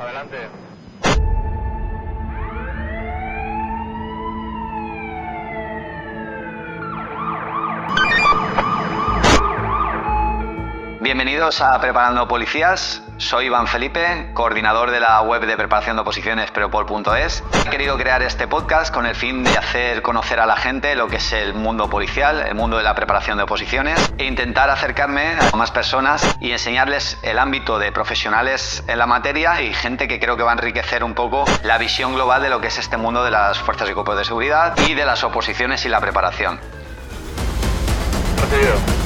Adelante. Bienvenidos a Preparando Policías. Soy Iván Felipe, coordinador de la web de preparación de oposiciones preopol.es. He querido crear este podcast con el fin de hacer conocer a la gente lo que es el mundo policial, el mundo de la preparación de oposiciones e intentar acercarme a más personas y enseñarles el ámbito de profesionales en la materia y gente que creo que va a enriquecer un poco la visión global de lo que es este mundo de las fuerzas y cuerpos de seguridad y de las oposiciones y la preparación. Recibido.